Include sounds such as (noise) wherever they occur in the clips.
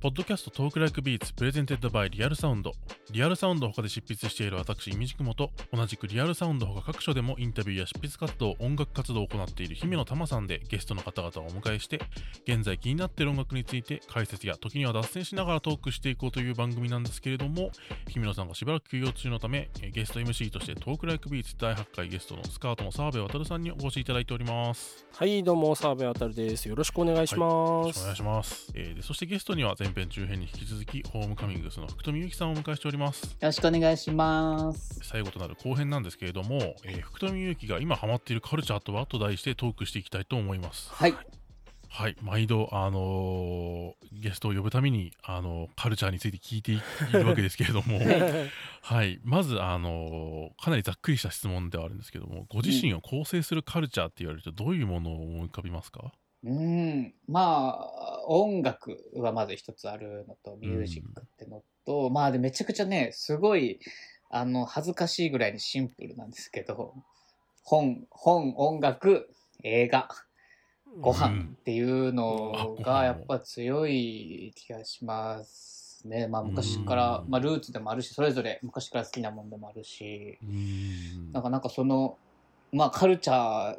ポッドキャスト Talk Like Beats presented by Real Sound。リアルサウンド他で執筆している私、イミジクモと、同じくリアルサウンド他各所でもインタビューや執筆活動、音楽活動を行っている姫野玉さんでゲストの方々をお迎えして、現在気になっている音楽について解説や時には脱線しながらトークしていこうという番組なんですけれども、姫野さんがしばらく休養中のため、ゲスト MC として Talk Like Beats 第8回ゲストのスカートの澤部渉さんにお越しいただいております。はい、どうも、澤部あたるです。よろしくお願いします。しくお願いします。えーでそしてゲストには前編中編に引き続き、ホームカミングスの福富由紀さんをお迎えしております。よろしくお願いします。最後となる後編なんですけれども、えー福富由紀が今ハマっているカルチャーとはと題してトークしていきたいと思います。はい。はい、毎度、あのーゲストを呼ぶために、あのカルチャーについて聞いて (laughs) いるわけですけれども、はい、まず、あのーかなりざっくりした質問ではあるんですけども、ご自身を構成するカルチャーって言われると、どういうものを思い浮かびますか？うん、まあ、音楽はまず一つあるのと、ミュージックってのと、まあでめちゃくちゃね、すごい、あの、恥ずかしいぐらいにシンプルなんですけど、本、本、音楽、映画、ご飯っていうのがやっぱ強い気がしますね。まあ昔からう、んまあルーツでもあるし、それぞれ昔から好きなもんでもあるし、なんかなんかその、まあカルチャー、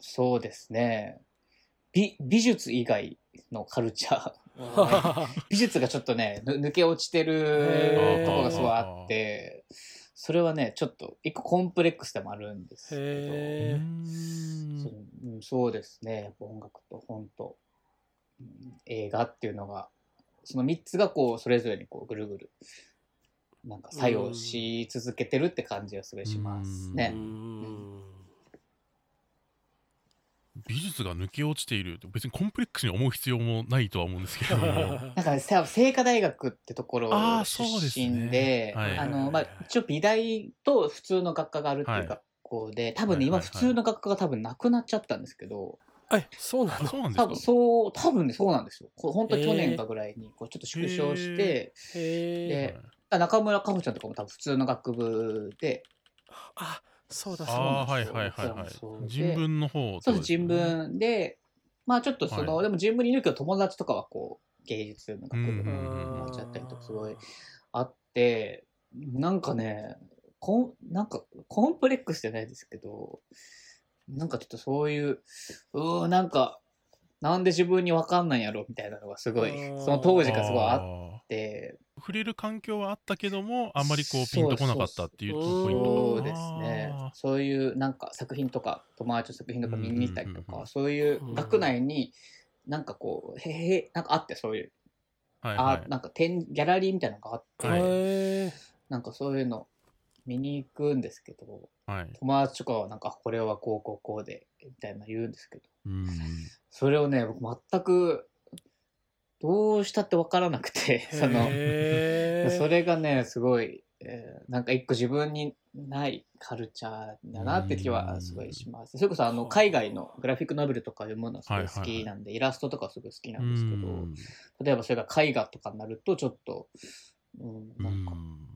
そうですね。美美術以外のカルチャー。美術がちょっとね、ぬ抜け落ちてるところがすごいあって、それはね、ちょっと一個コンプレックスでもあるんですけど、そそうですね。やっぱ音楽と本と、うん映画っていうのが、その3つがこう、それぞれにこう、ぐるぐる、なんか作用し続けてるって感じがすごいしますうね。ん美術が抜け落ちている別にコンプレックスに思う必要もないとは思うんですけれども。(laughs) なんかね、さ聖華大学ってところ出身で、はい。あの、まあ、一応美大と普通の学科があるっていう学校で、多分ね、今はいはいはい。普通の学科が多分なくなっちゃったんですけど、え、そうなあの？多そうなんですか？分そう、多分ね、そうなんですよ。こう本当去年かぐらいに、こうちょっと縮小して、へで中村かほちゃんとかも多分普通の学部で、あ、そうだそうだ。ああはいはいはいはい。人文の方そうそう、人文で、まあちょっとその、はい。でも人文にいるけど友達とかはこう、芸術の学部にうんうん。なっちゃったりとかすごいあって、なんかね、こんなんかコンプレックスじゃないですけど、なんかちょっとそういう、うーん、なんか、なんで自分にわかんないんやろみたいなのがすごいその当時からすごいあっあて、ー触れる環境はあったけどもあんまりこうピンとこなかったっていうポイントそうですね。そういうなんか作品とか、友達の作品とか見に行ったりとうんうんうんうん。か、そういう学内に、なんかこう、へへ、なんかあって、そういう、はいはい。あなんか展、ギャラリーみたいなのがあって、はい。なんかそういうの見に行くんですけど、はい。友達とかはなんか、これはこうこうこうで、みたいな言うんですけど、うん。それをね、僕全く、どうしたってわからなくて、その、(laughs) それがね、すごい、えーなんか一個自分にないカルチャーだなって気はすごいします。それこそあの海外のグラフィックノベルとか読むのすごい好きなんで、イラストとかすごい好きなんですけど、うん。例えばそれが絵画とかになるとちょっと、うん、うなんかん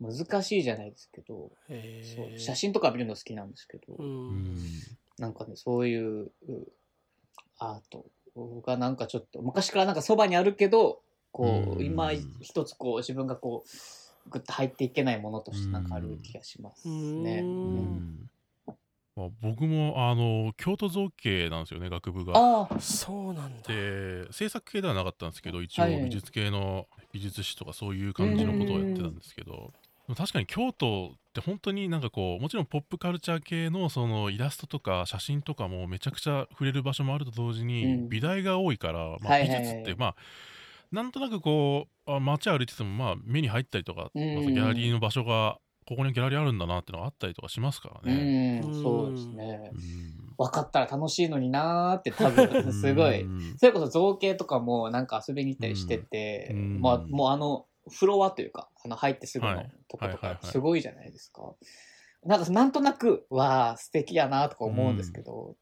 難しいじゃないですけど、そう写真とか見るの好きなんですけど。なんかね、そういううアートがなんかちょっと昔からなんかそばにあるけど、こう今一つこう自分がこう、グッと入っていけないものとしてなんかある気がしますね。うん。うん。まあ僕もあの京都造形なんですよね学部が。ああ、そうなんだ。で制作系ではなかったんですけど一応はい。美術系の美術史とかそういう感じのことをやってたんですけど、確かに京都って本当になんかこうもちろんポップカルチャー系のそのイラストとか写真とかもめちゃくちゃ触れる場所もあると同時に、うん美大が多いから、まあ、美術ってまあなんとなくこうあ街歩いててもまあ目に入ったりとか、うんまあギャラリーの場所がここにギャラリーあるんだなってのがあったりとかしますからうね。ん、そうですねう。ん分かったら楽しいのになーって多分すごい。うんそれこそ造形とかもなんか遊びに行ったりしてて、うんまあもうあのフロアというか、あの入ってすぐのはい。とことかすごいじゃないですか。なんかなんとなく、わあ素敵やなとか思うんですけど、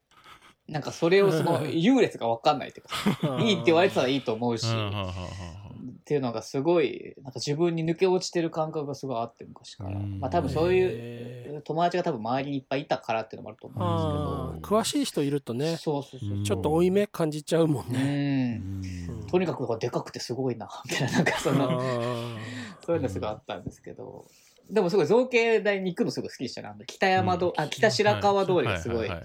なんかそれをその (laughs) 優劣が分かんないというか、(laughs) いいって言われてたらいいと思うし、うんうんうんうんうんっていうのがすごい、なんか自分に抜け落ちてる感覚がすごいあって昔から。うん。まあ多分そういうへ友達が多分周りにいっぱいいたからっていうのもあると思うんですけど。詳しい人いるとね、そうそうそう。ちょっと負い目感じちゃうもんうね。ん。うん。ととにかくでかくてすごいなみたいななんかそのあそういうのすごいあったんですけど、でもすごい造形大に行くのすごい好きでしたね。北山通、あ北白川通りがすごい。好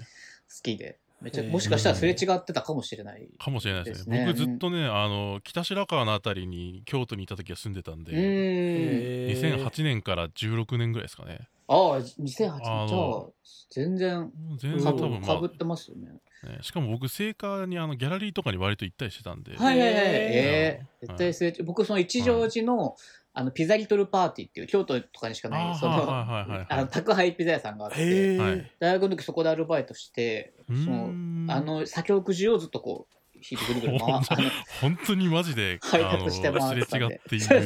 きで、めっちゃもしかしたらすれ違ってたかもしれない。かもしれないですね僕ずっとねあの北白川のあたりに京都にいた時は住んでたんで、うーん。へー2008年から16年ぐらいですかねああ、2008年。じゃあ全然全然多分まあかぶってますよね。ねしかも僕聖火にあのギャラリーとかに割と行ったりしてたんで、はいはいはい。えー絶対すれ違僕、その一乗寺の、あのピザリトルパーティーっていう京都とかにしかあないその宅配ピザ屋さんがあって大学の時そこでアルバイトしてそのんあの左京くじをずっとこう引いてぐるぐる回 (laughs) あの本当にマジで配達して回ってたんで。すれ違っていそう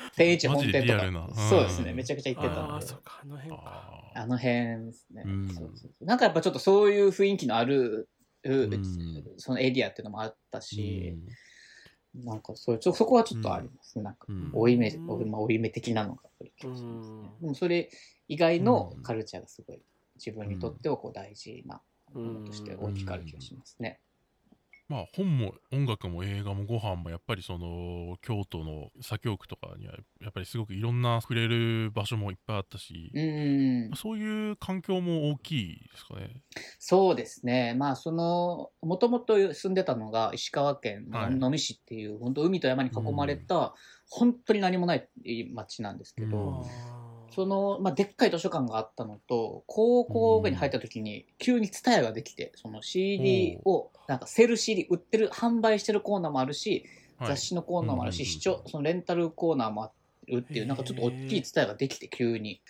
(laughs) 天一本店とかうん。そうですねめちゃくちゃ行ってたんで。そうかあの辺か。あの辺ですね、なんかやっぱちょっとそういう雰囲気のある、ん。そのエリアっていうのもあったしう、んなんかそういうちょそこはちょっとありますね、なんかうん。追い目、まあ追い目的なのがある気うがしますね。ん。でもそれ以外のうん。カルチャーがすごい自分にとってはこう大事なものとして大きくある気がしますね。まあ本も音楽も映画もご飯もやっぱりその京都の左京区とかにはやっぱりすごくいろんな触れる場所もいっぱいあったし、うん、そういう環境も大きい？ですかね。そうですね。まあそのもともと住んでたのが石川県能美市っていう、本当海と山に囲まれた、本当に何もない町なんですけど、うんその、まあ、でっかい図書館があったのと高校に入った時に急に蔦屋ができてその CD をなんかセル CD 売ってる販売してるコーナーもあるし、はい。雑誌のコーナーもあるし、うん視聴そのレンタルコーナーもあるっていうなんかちょっと大きい蔦屋ができて急に。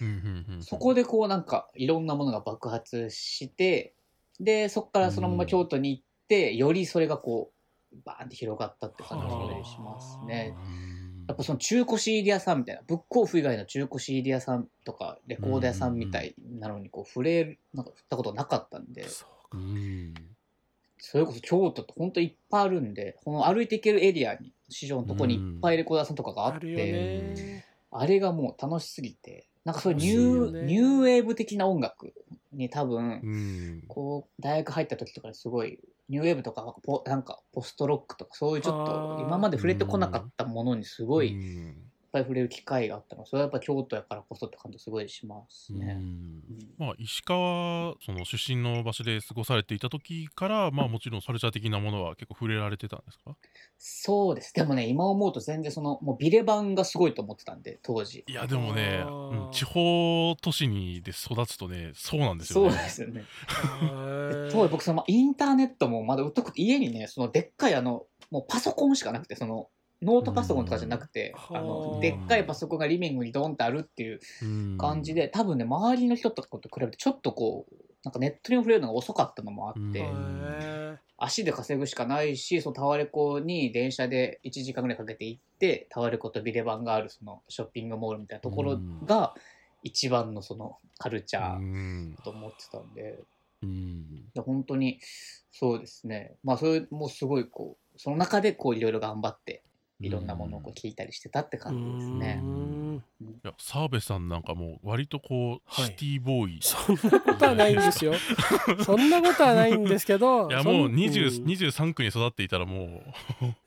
そこでこうなんかいろんなものが爆発してでそこからそのまま京都に行ってよりそれがこうバーンって広がったって感じがしますね。うんやっぱその中古 CD 屋さんみたいなブックオフ以外の中古 CD 屋さんとかレコード屋さんみたいなのにこう触れるなんか振ったことなかったんでそれこそ京都って本当いっぱいあるんでこの歩いていけるエリアに市場のとこにいっぱいレコード屋さんとかがあって、あれがもう楽しすぎてなんかそういうニュー、ニューウェーブ的な音楽に多分、うん。こう大学入った時とかにすごいニューウェーブとかポなんかポストロックとかそういうちょっと今まで触れてこなかったものにすごい、ぱい触れる機会があったの。それはやっぱ京都やからこそって感じすごいしますうね。ん。うん。まあ、石川その出身の場所で過ごされていた時から、まあ、もちろんカルチャー的なものは結構触れられてたんですか？そうです。でもね今思うと全然そのもうビレバンがすごいと思ってたんで当時。いやでもね、うん地方都市にで育つとねそうなんですそうよね。ですよね。へ当時僕そのまあインターネットもまだ疎くて家にねそのでっかいあのもうパソコンしかなくてそのノートパソコンとかじゃなくて、うん。あのはあ。でっかいパソコンがリビングにドンってあるっていううん。感じで、多分ね周りの人とかと比べてちょっとこうなんかネットに触れるのが遅かったのもあって、足で稼ぐしかないしそのタワレコに電車で1時間ぐらいかけて行ってタワレコとビレバンがあるそのショッピングモールみたいなところが一番のそのカルチャうーん。だと思ってたんで。うん。で本当にそうですね。まあそれもすごいこうその中でこういろいろ頑張っていろんなものをこう聞いたりしてたって感じですね。う。ん。いや澤部さんなんかもう割とこう、はい。シティボーイ。そんなことはないんですよ。(laughs) そんなことはないんですけどいやもう20、ん23区に育っていたらもう。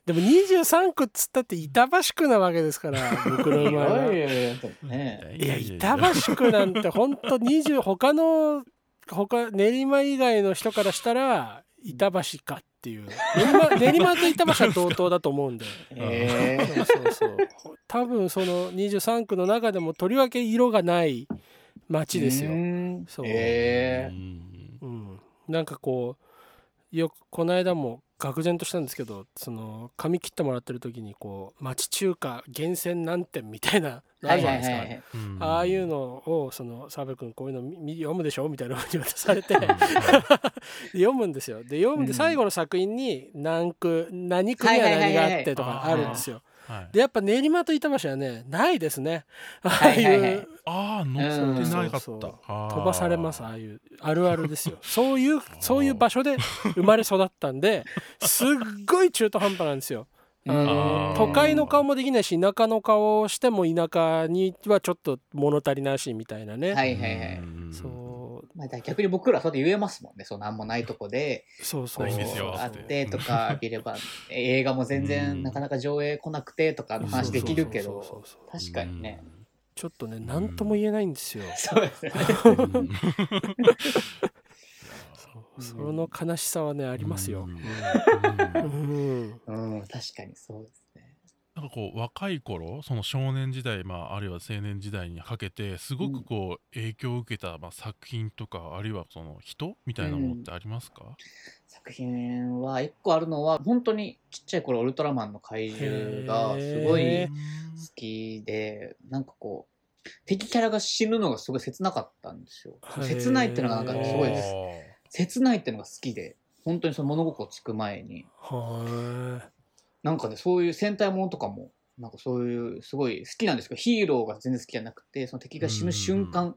でも23区っつったって板橋区なわけですから僕の生まれはいやいやでもねいや。板橋区なんてほんと20他の他練馬以外の人からしたら板橋かっていう。練馬 (laughs) 練馬と板橋は同等だと思うんで。えー。そうそうそう。多分その23区の中でもとりわけ色がない街ですよ。う。ん。そう。えー。うんうん、なんかこうよくこの間も愕然としたんですけどその髪切ってもらってる時にこう町中華厳選何点みたいなのあはいるじゃないですか。はいはいはいうんああいうのをその澤部君こういうの読むでしょみたいなふうに渡されてうん (laughs) 読むんですよ。で読んでうん最後の作品に何区何区には何があってとかあるんですよ。はい。でやっぱ練馬と板橋はねないですね。あ (laughs) あはいはい。はいいうああ乗ってなかった、飛ばされますああいうあるあるですよ。(laughs) そういうそういう場所で生まれ育ったんですっごい中途半端なんですよ。都会の顔もできないし田舎の顔をしても田舎にはちょっと物足りなしみたいなね、はいはいはい。うんそうまあ、逆に僕らはそうやって言えますもんね。そうなんもないとこで、そうそういいんですよ。あってとか、(laughs) 見れば、映画も全うん。然なかなか上映来なくてとかの話できるけど確かにね。ちょっとね何とも言えないんですよ、そうですね。うん。(laughs) その悲しさはねありますよ、うん。うん。うん、確かにそうですね。なんかこう若い頃その少年時代、まあ、あるいは青年時代にかけてすごくこう影響を受けた、まあ、作品とかあるいはその人みたいなものってありますか、作品は一個あるのは、本当にちっちゃい頃ウルトラマンの怪獣がすごいへ好きで、なんかこう、敵キャラが死ぬのがすごい切なかったんですよ。切ないっていうのがなんかすごいです。切ないっていうのが好きで、本当にその物心つく前に。はなんかね、そういう戦隊ものとかも、なんかそういう、すごい好きなんですけど、ヒーローが全然好きじゃなくて、その敵が死ぬ瞬間、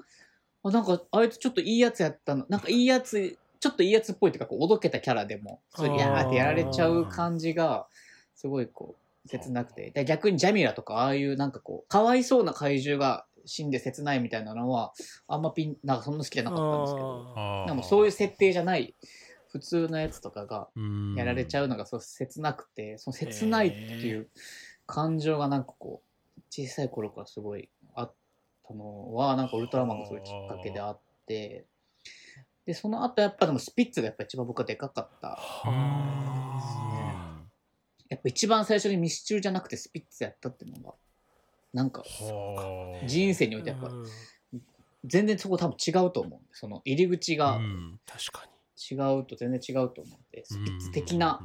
あなんか、あいつちょっといいやつやったの、なんかいいやつ、ちょっといいやつっぽいっていうか、こう、おどけたキャラでも、それやーってやられちゃう感じが、すごいこう、切なくて。で逆にジャミラとか、ああいうなんかこう、かわいそうな怪獣が死んで切ないみたいなのは、あんまピン、なんかそんな好きじゃなかったんですけど、あでもそういう設定じゃない、普通のやつとかが、うやられちゃううのがそう切なくて、その切ないっていう感情がなんかこう、小さい頃からすごいあったのは、なんかウルトラマンがそういうきっかけであって、で、その後やっぱでもスピッツがやっぱ一番僕はでかかった。はやっぱ一番最初にミスチルじゃなくてスピッツやったっていうのが、なんかはあ人生においてやっぱうん。全然そこ多分違うと思うその入り口が。うん。確か違うと全然違うと思うん。で、スピッツ的な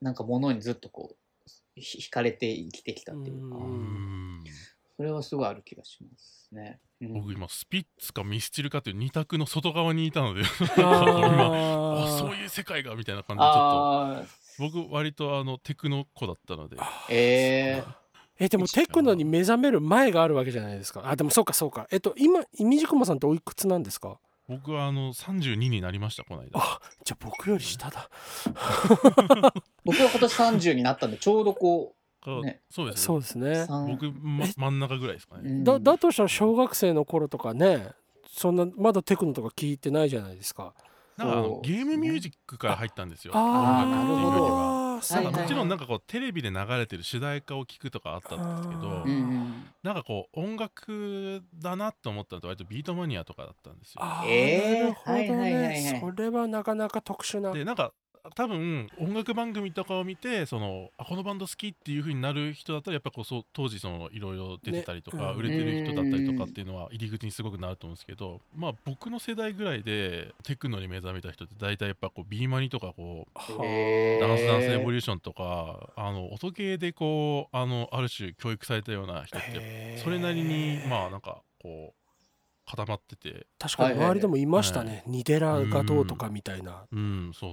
なんかものにずっとこう、ひ惹かれて生きてきたっていうか。それはすごいある気がしますね。うん。僕今スピッツかミスチルかという二択の外側にいたのでに今 (laughs) あ (laughs) あそういう世界がみたいな感じでちょっと。僕割とあのテクノ子だったので。えええでもテクノに目覚める前があるわけじゃないですか。あでもそうかそうか。えっと今いみじくまさんっておいくつなんですか？僕はあの32になりましたこの間。あじゃあ僕より下だ。(laughs) 僕は今年30になったんで、ちょうどこかね。そうですね。そうですね。う、僕、まえ、真ん中ぐらいですかね、うん。だだとしたら小学生の頃とかねそんなまだテクノとか聞いてないじゃないですか。なんかあのゲームミュージックから入ったんですよ。あーなるほどなんかもちろんなんかこうテレビで流れてる主題歌を聞くとかあったんですけどあうんうん。なんかこう音楽だなと思ったのと割とビートマニアとかだったんですよ。えー？なるほどはいはいはいはい。ねそれはなかなか特殊な。でなんか多分音楽番組とかを見てそのあこのバンド好きっていう風になる人だったらやっぱこうそう当時そのいろいろ出てたりとか、ねうん。売れてる人だったりとかっていうのは入り口にすごくなると思うんですけどまあ僕の世代ぐらいでテクノに目覚めた人って大体やっぱこう B マニとかこうへー。ダンスダンスエボリューションとかあの音ゲーでこうあのある種教育されたような人ってそれなりにまあなんかこう固まってて。確かに周りでもいましたね、ニデラがどうとかみたいな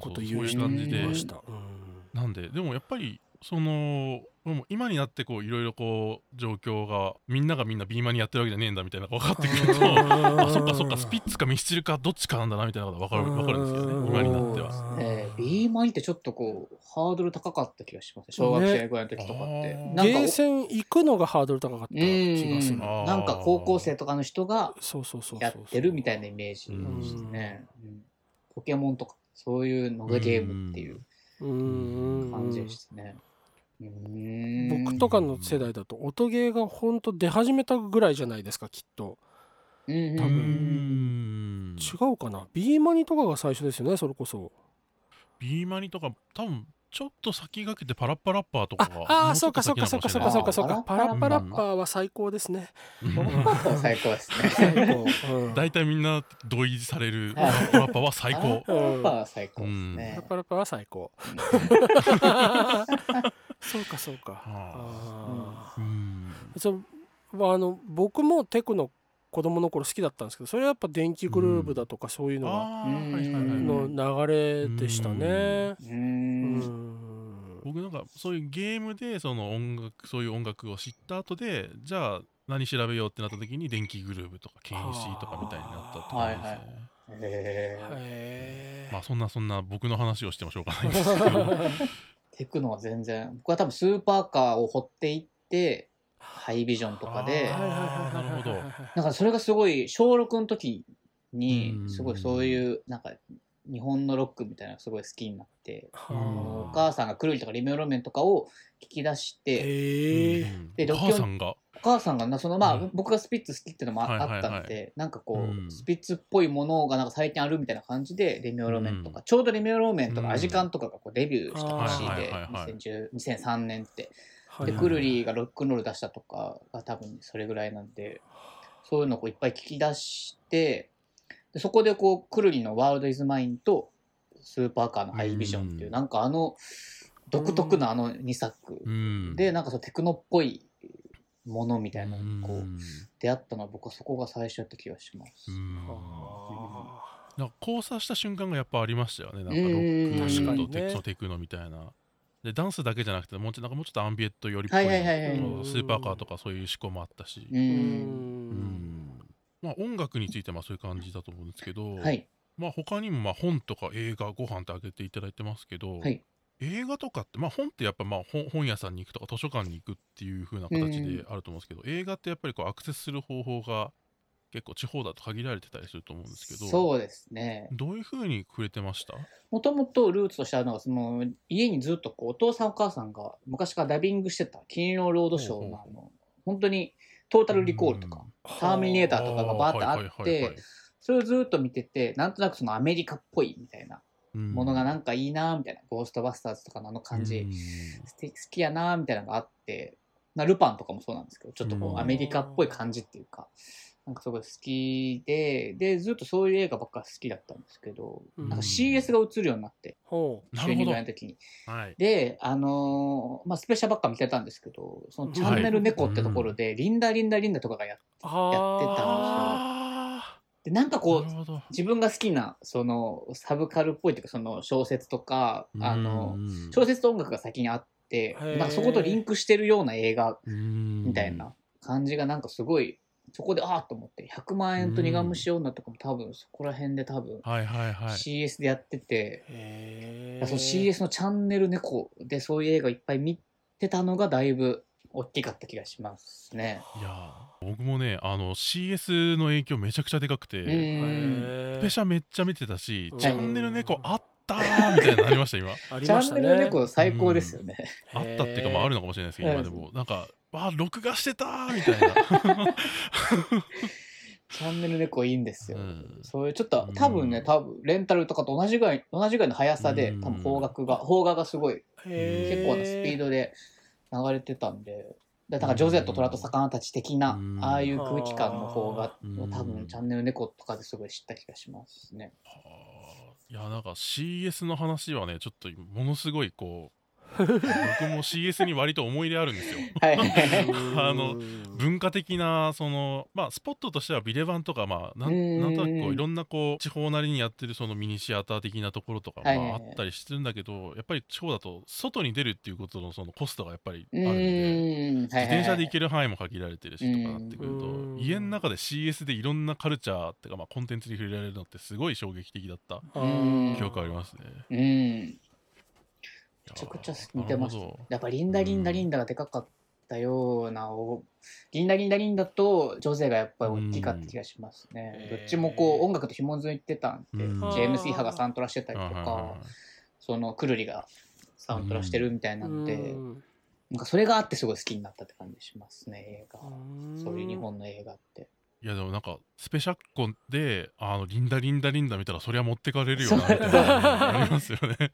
こと言う人いました、うん。なんででもやっぱりそのもう今になってこういろいろこう状況がみんながみんなビーマンにやってるわけじゃねえんだみたいなのが分かってくるとあそっかそっかスピッツかミスチルかどっちかなんだなみたいなことが分かる分かるんですよね今になっては。えー、B マニってちょっとこう、ハードル高かった気がします小学生ぐらいの時とかって。ねなんかゲーセン行くのがハードル高かったう気がするな。ん。か高校生とかの人がそうそうそうそうやってるみたいなイメージ。でしたね。うん。ポケモンとか、そういうのがゲームっていううん。感じでしたね。うん僕とかの世代だと音ゲーが本当出始めたぐらいじゃないですかきっと。多う分ん違うかな？B マニとかが最初ですよねそれこそ。ビーマニとか多分ちょっと先駆けてパラッパラッパーとかあがあーそうかそうかそうかそうかそうかそうか。パラッパラッパーは最高ですねパラッパラッパーは最高ですね。大体みんな同意されるパはいラッパラッパーは最高。パラッパは最高ですパねラ。パラパは最高 (laughs) そうかそうか。あ。うん。ーそうあの僕もテクノ子供の頃好きだったんですけどそれはやっぱ電気グルーヴだとかそういうのがあーはいはいはいうんの流れでしたね。ううん。ん僕なんかそういうゲームでその音楽そういう音楽を知った後でじゃあ何調べようってなった時に電気グルーヴとか剣士とかみたいになったって感じですね、はいはい。へー。へまあそんなそんな僕の話をしてもしょうがないんですけど (laughs) テクノは全然、僕は多分スーパーカーを掘っていって、ハイビジョンとかでなるほどなんかそれがすごい、小6の時にすごいそういうなんか日本のロックみたいなのがすごい好きになってはおあ母さんがくるりとかリメオロメンとかを聞き出してでお母さんがお母さんがなそのまあ、うん。僕がスピッツ好きっていうのもあ,、はいはいはい。あったんでなんかこう、うん。スピッツっぽいものがなんか最近あるみたいな感じでリメオロメンとか、うん。ちょうどリメオロメンとかうん。アジカンとかがこうデビューした年はいではいはいはい。2010 2003年って。はいで、クルリーがロックンロール出したとかが多分それぐらいなんで、そういうのをこういっぱい聞き出して、でそこでこう、クルリーのワールドイズマインと、スーパーカーのハイビジョンっていう、うん。なんかあの、独特なあの2作うん。で、なんかそうテクノっぽいものみたいなのにこううん出会ったのは僕はそこが最初だった気がします。なんか交差した瞬間がやっぱありましたよねなんかロうん。ックとテクノテクノみたいな。でダンスだけじゃなくてもうちょなんかもうちょっとアンビエットよりっぽいはいはいはいはい。そうスーパーカーとかそういう思考もあったし。まあ音楽についてはまあそういう感じだと思うんですけど、はい。まあ他にもまあ本とか映画ご飯って挙げていただいてますけど、はい映画とかってまあ本ってやっぱまあ本本屋さんに行くとか図書館に行くっていう風な形であると思うんですけど、映画ってやっぱりこうアクセスする方法が結構地方だと限られてたりすると思うんですけどそうですね。どういう風に触れてました？もともとルーツとしてあるのが、その家にずっとこうお父さんお母さんが昔からダビングしてた金曜ロードショーのあの、本当にトータルリコールとか、ターミネーターとかがバーってあって、それをずっと見てて、なんとなくそのアメリカっぽいみたいなものがなんかいいなみたいな、ゴーストバスターズとかのあの感じ、素敵好きやなみたいなのがあって、まあ、ルパンとかもそうなんですけど、ちょっとこうん。うアメリカっぽい感じっていうか、なんかすごい好きで、で、ずっとそういう映画ばっか好きだったんですけど、うん。なんか CS が映るようになって、ほなるほど中二ぐらいの時に。はい。で、あのーまあ、スペシャルばっか見てたんですけど、そのチャンネル猫ってところで、リンダリンダリンダとかがややってたんあて、なんかーこう自分が好きな、その、サブカルっぽいっていうか、その小説とか、あの、うん小説と音楽が先にあって、なんかそことリンクしてるような映画うん。みたいな感じがなんかすごい、そこでああと思って、100万円と苦虫女とかも多分そこら辺で多分はいはいはい。CS でやってて、へその CS のチャンネル猫でそういう映画いっぱい見てたのがだいぶ大きかった気がしますね。いやー僕もねあの CS の影響めちゃくちゃでかくて、スペシャめっちゃ見てたし、うん。チャンネル猫あったーみたいなのありました今。ありチャンネましたねル猫最高ですよね。あったっていうかまああるのかもしれないですけどうん。今でも。なんかわあ録画してたーみたいな。(laughs) チャンネル猫いいんですよ。うん。そういうちょっとうん。多分ね、多分レンタルとかと同じぐらい、同じぐらいの速さで、うん。多分方角が、方角がすごいへ結構なスピードで流れてたんで、だからジョゼと虎と魚たち的なう、ん。ああいう空気感の方が、うん。多分チャンネル猫とかですごい知った気がしますね。はあ。いやなんか CS の話はねちょっとものすごいこう僕も CS に割と思い入れあるんですよ (laughs) はい。(laughs) あの文化的なそのまあスポットとしてはビレバンとかまあなうんんなんとなくこういろんなこう地方なりにやってるそのミニシアター的なところとかまああったりするんだけどやっぱり地方だと外に出るっていうことのそのコストがやっぱりあうるんで。自転車で行ける。る範囲も限られてるしとかなってくるとうん家の中で CS でいろんなカルチャーっていうかまあコンテンツに触れられるのってすごい衝撃的だったうん記憶ありますね。うん。めちゃくちゃ似てましたなるほど。やっぱリンダリンダリンダがでかかったような、おリンダリンダリンダとジョゼがやっぱり大きかった気がしますね。うんどっちもこう音楽と紐づいてたんで、うんジェームス・イハがサントラしてたりとかそのクルリがサウントラしてるみたいなんで、うんなんかそれがあってすごい好きになったって感じしますね、映画。うんそういう日本の映画って。いやでもなんかスペシャッコであのリンダリンダリンダ見たらそりゃ持ってかれるよなみたいなのありますよね。だか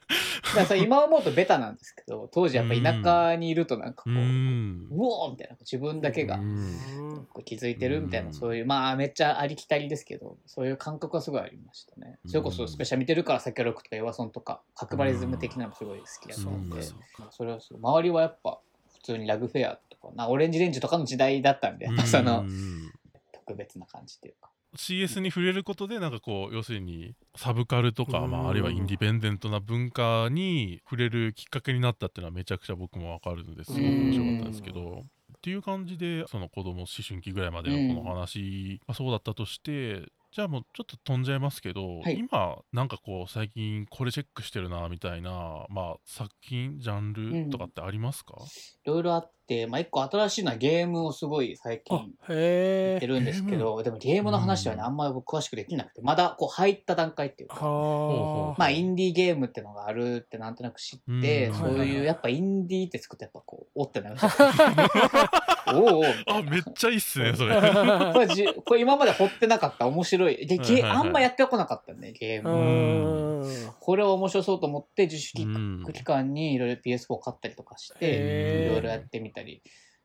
らさ今思うとベタなんですけど、当時やっぱ田舎にいるとなんかこうう、おーみたいな、自分だけが気づいてるみたいな、うん。そういう、まあめっちゃありきたりですけど、そういう感覚はすごいありましたね。うん。それこそスペシャル見てるから、サキャロックとかエワソンとか、角張リズム的なのもすごい好きだったんで、それは周りはやっぱ普通にラグフェアとか、なオレンジレンジとかの時代だったんで、やっぱそのうん特別な感じっていうか。CS に触れることでなんかこう要するにサブカルとか、うん。まあ、あるいはインディペンデントな文化に触れるきっかけになったっていうのはめちゃくちゃ僕もわかるのです。ごく面白かったんですけど。っていう感じでその子供思春期ぐらいまでのこの話、まあ、そうだったとしてじゃあもうちょっと飛んじゃいますけど、はい。今なんかこう最近これチェックしてるなみたいな、まあ、作品ジャンルとかってありますか、いろいろあっで、まあ、一個新しいのはゲームをすごい最近あやってるんですけど、でもゲームの話はね、うんあんまり僕詳しくできなくて、まだこう入った段階っていうか、はまあ、インディーゲームってのがあるってなんとなく知って、うん。そうはいう、やっぱインディーって作ってやっぱこう、おってなりました。(laughs) おおおあめっちゃいいっすねそれ。あ (laughs) これじこれ今まで掘ってなかった面白い。で、ゲあんまやってこなかったんで、ゲーうム。ん。これは面白そうと思って、自主期間にいろいろ PS4 買ったりとかして、いろいろやってみたり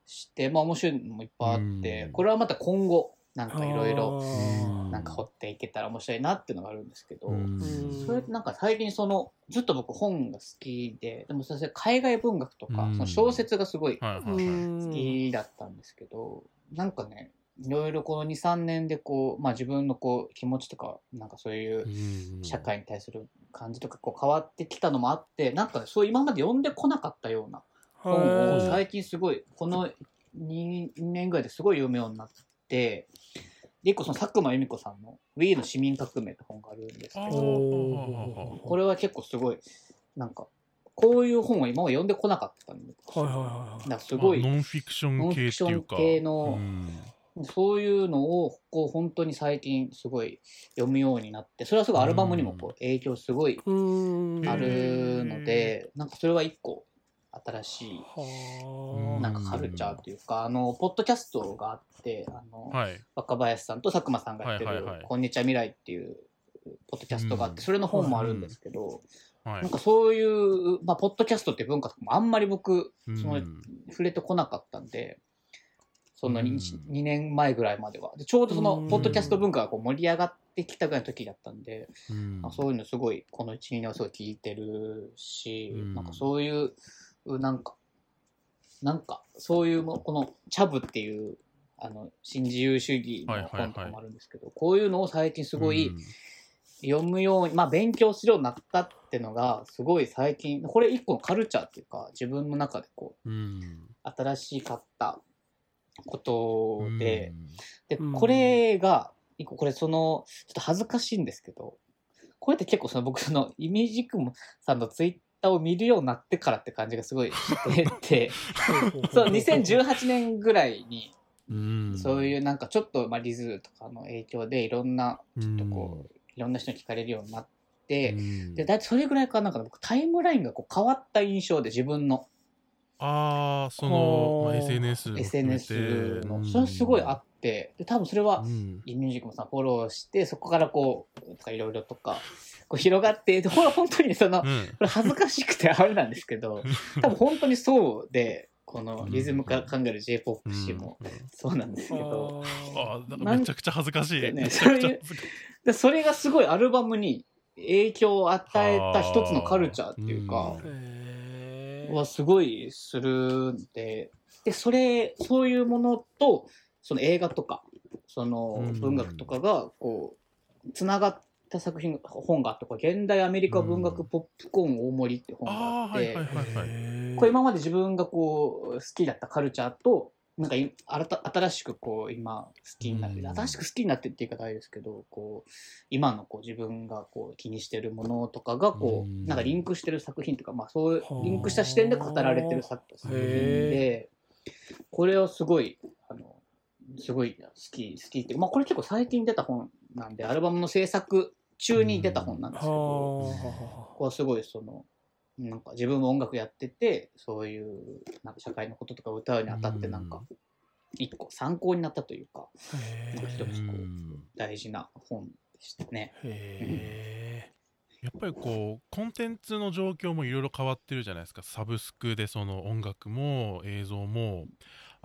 して、まあ面白いのもいっぱいあってう、ん。これはまた今後、なんかいろいろ、うん。なんか掘っていけたら面白いなっていうのがあるんですけど、うん。それなんか最近その、ずっと僕本が好きで、でもそれ海外文学とか、うん。その小説がすごい好きだったんですけど、なんかね、いろいろこの2、3年でこう、まあ自分のこう気持ちとか、なんかそういううん。社会に対する感じとかこう変わってきたのもあって、なんかね、そう今まで読んでこなかったような本をはい最近すごい、この2年ぐらいですごい読むようになって、で、一個その佐久間由美子さんの Wii の市民革命って本があるんですけど、おこれは結構すごい、なんか、こういう本を今まで読んでこなかったんで、はいはいはいなんかすごい、まあノンフィクション系っていうか系のうん。そういうのをこう本当に最近すごい読むようになって、それはすごいアルバムにもこう影響すごいうんあるので、なんかそれは一個新しいはあ。なんかカルチャーというか、あの、ポッドキャストがあって、あの、はい。若林さんと佐久間さんがやってるこんにちは未来っていう、ポッドキャストがあって、うん。それの本もあるんですけど、はい。なんかそういう、まあ、ポッドキャストって文化とかもあんまり僕、うん。その触れてこなかったんで、その 2,、うん。2年前ぐらいまでは。でちょうどそのうん、ポッドキャスト文化がこう盛り上がってきたぐらいの時だったんで、うん。まあそういうのすごい、この1、2年はすごい聞いてるし、うん。なんかそういう、なんか、なんか、そういうも、この、チャブっていう、あの、新自由主義の本とかもあるんですけど、こういうのを最近すごいうん。読むように、まあ勉強するようになったってのが、すごい最近、これ一個のカルチャーっていうか、自分の中でこう、うん。新しかったことで、でうん、これが、一個これその、ちょっと恥ずかしいんですけど、これって結構その僕そのイメージクムさんのツイッを見るようになってからって感じがすごいしてて、(laughs) そう、2018年ぐらいに、うん。そういうなんかちょっと、まあ、リズとかの影響でいろんな、ちょっとこう、いろんな人に聞かれるようになって、うん。で、だいそれぐらいからなんか僕タイムラインがこう変わった印象で自分の。ああその、SNS SNS の、うん。それはすごいあって、で、多分それはう、ん。イミュージックもさ、フォローして、そこからこう、いろいろとか、こう広がって、でほら、本当にその、こうん。れ恥ずかしくてあれなんですけど、多分本当にそうで、このリズムから考える J-POP 誌もそうなんですけど、あーなんかめちゃくちゃ恥ずかしい。ねめちゃくちゃ恥ずかしいでそれがすごいアルバムに影響を与えた一つのカルチャーっていうか、へはすごいするんで、で、それ、そういうものと、その映画とか、そのうん。文学とかが、こう、つながった作品、本があって、これ現代アメリカ文学ポップコーン大盛りって本があって、これ今まで自分がこう、好きだったカルチャーと、なんかい新た新しくこう今好きになって、うん。新しく好きになってって言い方あれですけどこう今のこう自分がこう気にしてるものとかがこう、うん。なんかリンクしてる作品とか、まあ、そういうはあ。リンクした視点で語られてる作作品でこれをすごいあのすごい好き好きっていうまあこれ結構最近出た本なんでアルバムの制作中に出た本なんですけど、はここはすごいそのなんか自分も音楽やっててそういうなんか社会のこととかを歌うにあたってなんか一個参考になったというか一つ大事な本でしたね。え。やっぱりこうコンテンツの状況もいろいろ変わってるじゃないですか。サブスクでその音楽も映像も。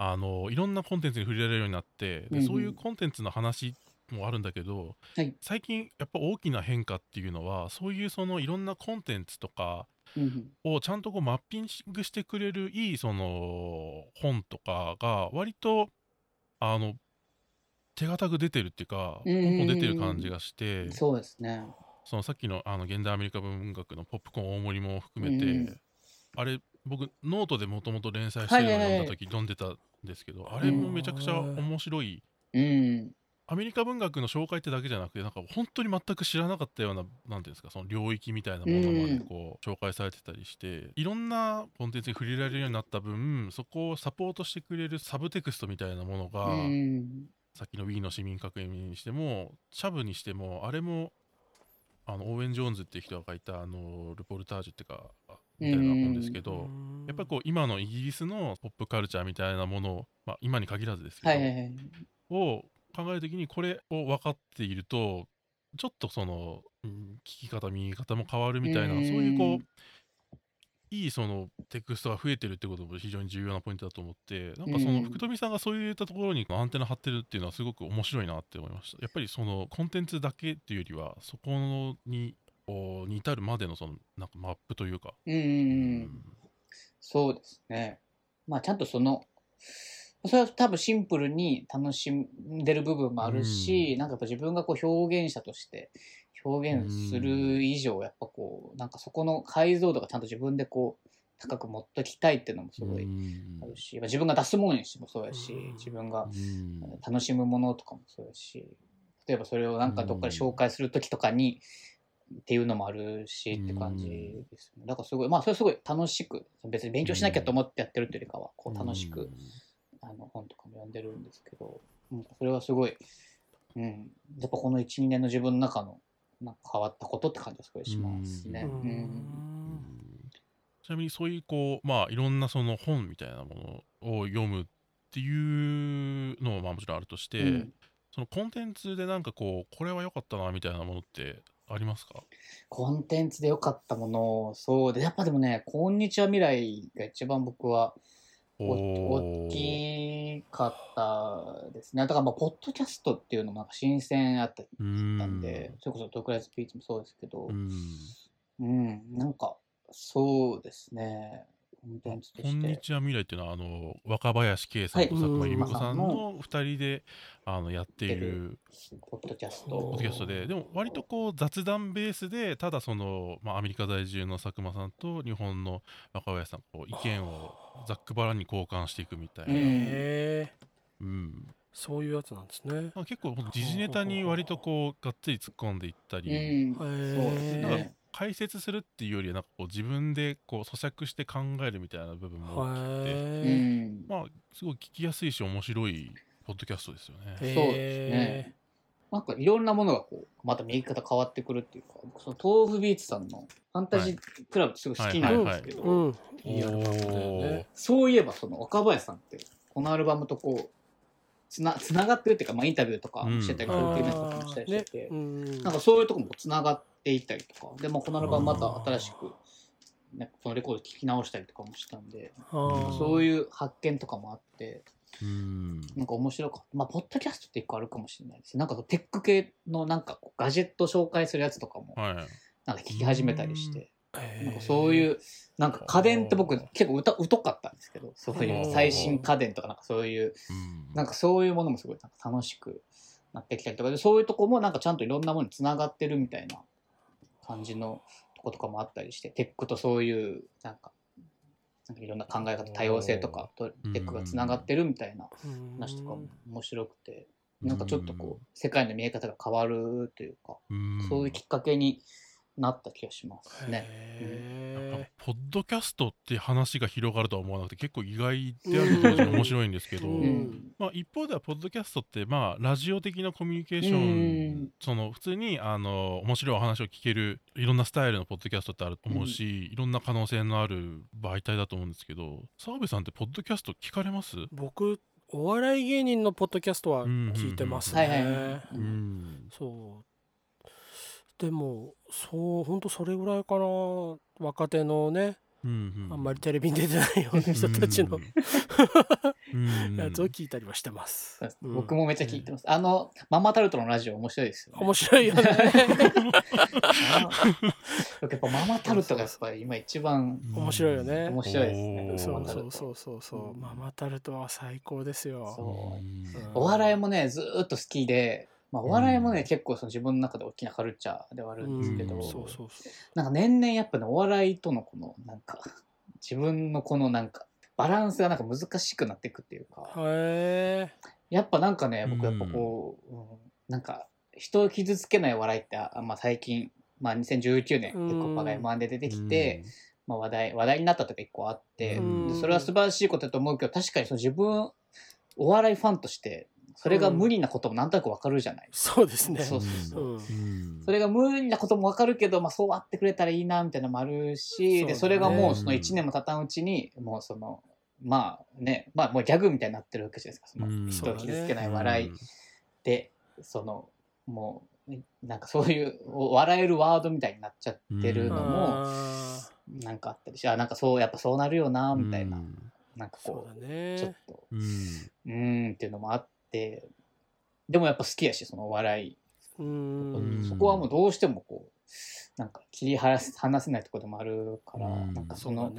あのいろんなコンテンツに触れられるようになってでそういうコンテンツの話もあるんだけど、はい。最近やっぱ大きな変化っていうのはそういうそのいろんなコンテンツとかうんをちゃんとこうマッピングしてくれるいいその本とかが割とあの手堅く出てるっていうかポン出てる感じがしてそうですね。そのさっきのあの現代アメリカ文学のポップコーン大盛りも含めて、うんあれ僕ノートでもともと連載してるのをはいはいはい。読んだ時読んでたんですけど、あれもめちゃくちゃ面白いうん。アメリカ文学の紹介ってだけじゃなくてなんか本当に全く知らなかったようななんていうんですかその領域みたいなものまでこう紹介されてたりしていろんなコンテンツに触れられるようになった分そこをサポートしてくれるサブテクストみたいなものが、うん。さっきの Wii の市民革命にしてもシャブにしてもあれもあのオーウェン・ジョーンズっていう人が書いたあのルポルタージュっていうかみたいな本ですけど、やっぱりこう今のイギリスのポップカルチャーみたいなものを、まあ、今に限らずですけど、はいはいはい。を考えるときにこれを分かっているとちょっとその、うん聞き方見え方も変わるみたいな、うん。そういうこういいそのテクストが増えてるってことも非常に重要なポイントだと思ってなんかそのうん。福富さんがそういったところにアンテナ張ってるっていうのはすごく面白いなって思いました。やっぱりそのコンテンツだけっていうよりはそこにに至るまでのそのなんかマップというか、うん。そうですね。まあちゃんとその、それは多分シンプルに楽しんでる部分もあるし、なんかやっぱ自分がこう表現者として表現する以上、やっぱこう、なんかそこの解像度がちゃんと自分でこう、高く持っときたいっていうのもすごいうん。あるし、やっぱ自分が出すものにしてもそうやしうん、自分がうん。楽しむものとかもそうやし、例えばそれをなんかどっかで紹介するときとかに、っていうのもあるしって感じですね。だからすごい、まあそれすごい楽しく、別に勉強しなきゃと思ってやってるっていうよりかは、こう楽しく、あの本とかも読んでるんですけど、うん、それはすごい、うん、やっぱこの1、2年の自分の中のなんか変わったことって感じがすごいしますね。ちなみにそういうこうまあいろんなその本みたいなものを読むっていうのもまあもちろんあるとして、うん。そのコンテンツでなんかこうこれは良かったなみたいなものってありますか？コンテンツで良かったもの、そうで、やっぱでもね、こんにちは未来が一番僕は大きかったですね。だからまあ、ポッドキャストっていうのもなんか新鮮あったんで、それこそトークライズスピーチもそうですけどう、んうん、なんか、そうですね。コンテンツとこんに。ちは未来っていうのはあの若林圭さんとはい。佐久間由美子さんうんの2人であのやっているポッドキャスト。ポッドキャストで。でも割とこう雑談ベースでただその、まあ、アメリカ在住の佐久間さんと日本の若林さんこう意見をざっくばらんに交換していくみたいな、うん。へえうんそういうやつなんですね。まあ、結構時事ネタに割とこうがっつり突っ込んでいったうり、ん、そうですね。解説するっていうよりはなんかこう自分でこう咀嚼して考えるみたいな部分も、うへえん。まあすごい聞きやすいし面白いポッドキャストですよね。へそうですね。なんかいろんなものがこう、また見方変わってくるっていうか、その豆腐ビーツさんのファンタジークラブってすごい好きなんですけど、そういえばその若林さんって、このアルバムとこう、つな、つながってるっていうか、まあインタビューとかしてたり、うんトークイベントとかもしたりしてて、うん。なんかそういうとこもつながっていったりとか、でもこのアルバムまた新しく、ね、そのレコード聞き直したりとかもしたんで、そうういう発見とかもあって、うん。なんか面白かった。まあ、ポッドキャストって一個あるかもしれないです。なんかテック系のなんかこうガジェット紹介するやつとかも、はい。なんか聞き始めたりして、なんかそういう、なんか家電って僕結構疎疎かったんですけど、そういう最新家電とかなんかそういう、うん。なんかそういうものもすごいなんか楽しくなってきたりとかで、そういうとこもなんかちゃんといろんなものにつながってるみたいな感じのとことかもあったりして、テックとそういうなんか、なんかいろんな考え方、多様性とかとテックがつながってるみたいな話とかも面白くて、なんかちょっとこう、世界の見え方が変わるというか、うん。そういうきっかけになった気がしますね。へポッドキャストって話が広がるとは思わなくて結構意外であると同時に面白いんですけど、ううん。ん。まあ、一方ではポッドキャストってまあラジオ的なコミュニケーション、うん。その普通にあの面白いお話を聞けるいろんなスタイルのポッドキャストってあると思うし、いろんな可能性のある媒体だと思うんですけど澤部さんってポッドキャスト聞かれます？僕お笑い芸人のポッドキャストは聞いてますはいはいはいね。そうでもそう本当それぐらいかな若手のねうんうん。あんまりテレビに出てないような人たちのうん (laughs) やつを聞いたりはしてます。僕もめっちゃ聞いてます。あの、ママタルトのラジオ面白いですよ、ね。面白いよね。(laughs) やっぱママタルトがやっぱり今一番面白いよね。面白いですね。そうそうそうそう。そううんママタルトは最高ですよ。お笑いもね、ずーっと好きで、まあ、お笑いもね、うん。結構その自分の中で大きなカルチャーではあるんですけど、うんそうそうそう。なんか年々やっぱね、お笑いとのこの、なんか、(laughs) 自分のこのなんか、バランスがなんか難しくなっていくっていうか、やっぱなんかね、僕やっぱうんこう、うん。なんか、人を傷つけない笑いって、あまあ最近、まあ2019年、うん結構パガ M1 で出てきて、まあ話題、話題になったとか一個あって、それは素晴らしいことだと思うけど、確かにその自分、お笑いファンとして、それが無理なこともなんとなくわかるじゃない、そうですね。そうそうそう。うん。うん。それが無理なこともわかるけど、まあそうあってくれたらいいな、みたいなのもあるし、で、そね。それがもうその1年も経たんうちに、もうその、まあね、まあもうギャグみたいになってるわけじゃないですか。そのうん。人を傷つけない笑いで、その、もう、ねなんかそういう、お笑えるワードみたいになっちゃってるのも、あなんかあったりし、あ、なんかそう、やっぱそうなるよな、うんみたいな、なんかーそうこだう、ちょっねと、うん。うーんっていうのもあって、でもやっぱ好きやし、そのお笑い。うん。うんそこはもうどうしてもこう、なんか切り離せ離せないところでもあるから、うん。なんかその、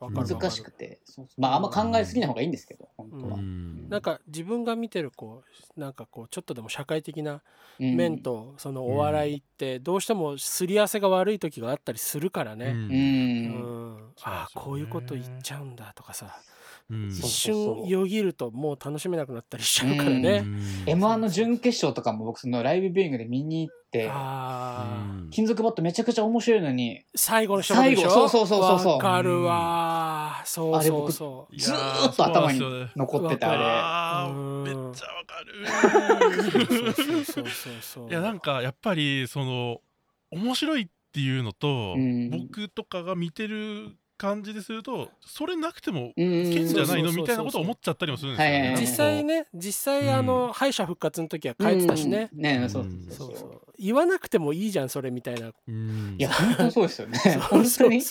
難しくて、そう。まああんま考えすぎない方がいいんですけど、本当は。うん。なんか自分が見てるこうなんかこうちょっとでも社会的なうん。面とそのお笑いってどうしてもすり合わせが悪い時があったりするからうね。うん。うん。ん、そうああこういうこと言っちゃうんだとかさ一瞬よぎるともう楽しめなくなったりしちゃうからね。M1 の準決勝とかも僕そのライブビューイングで見に行って、金属バットめちゃくちゃ面白いのに、最後の一言でしょ？最後そうそうそうそうそう。わかるわ。そうそうあれ僕そうずーっと頭に残っててわかるああうん。ーめっちゃわかる。そうそうそうそうそう。いやなんかやっぱりその面白いっていうのと、うん。僕とかが見てる感じでするとそれなくてもれ。うんいけんじゃないの？みたいなことを思っちゃったりもするんですよね。実際ね実際あの敗者復活の時は書いてたしね。うん。ねうんそうそそうう言わなくてもいいじゃんそれみたいな。うんいや、本当そうですよね。(laughs) 本当に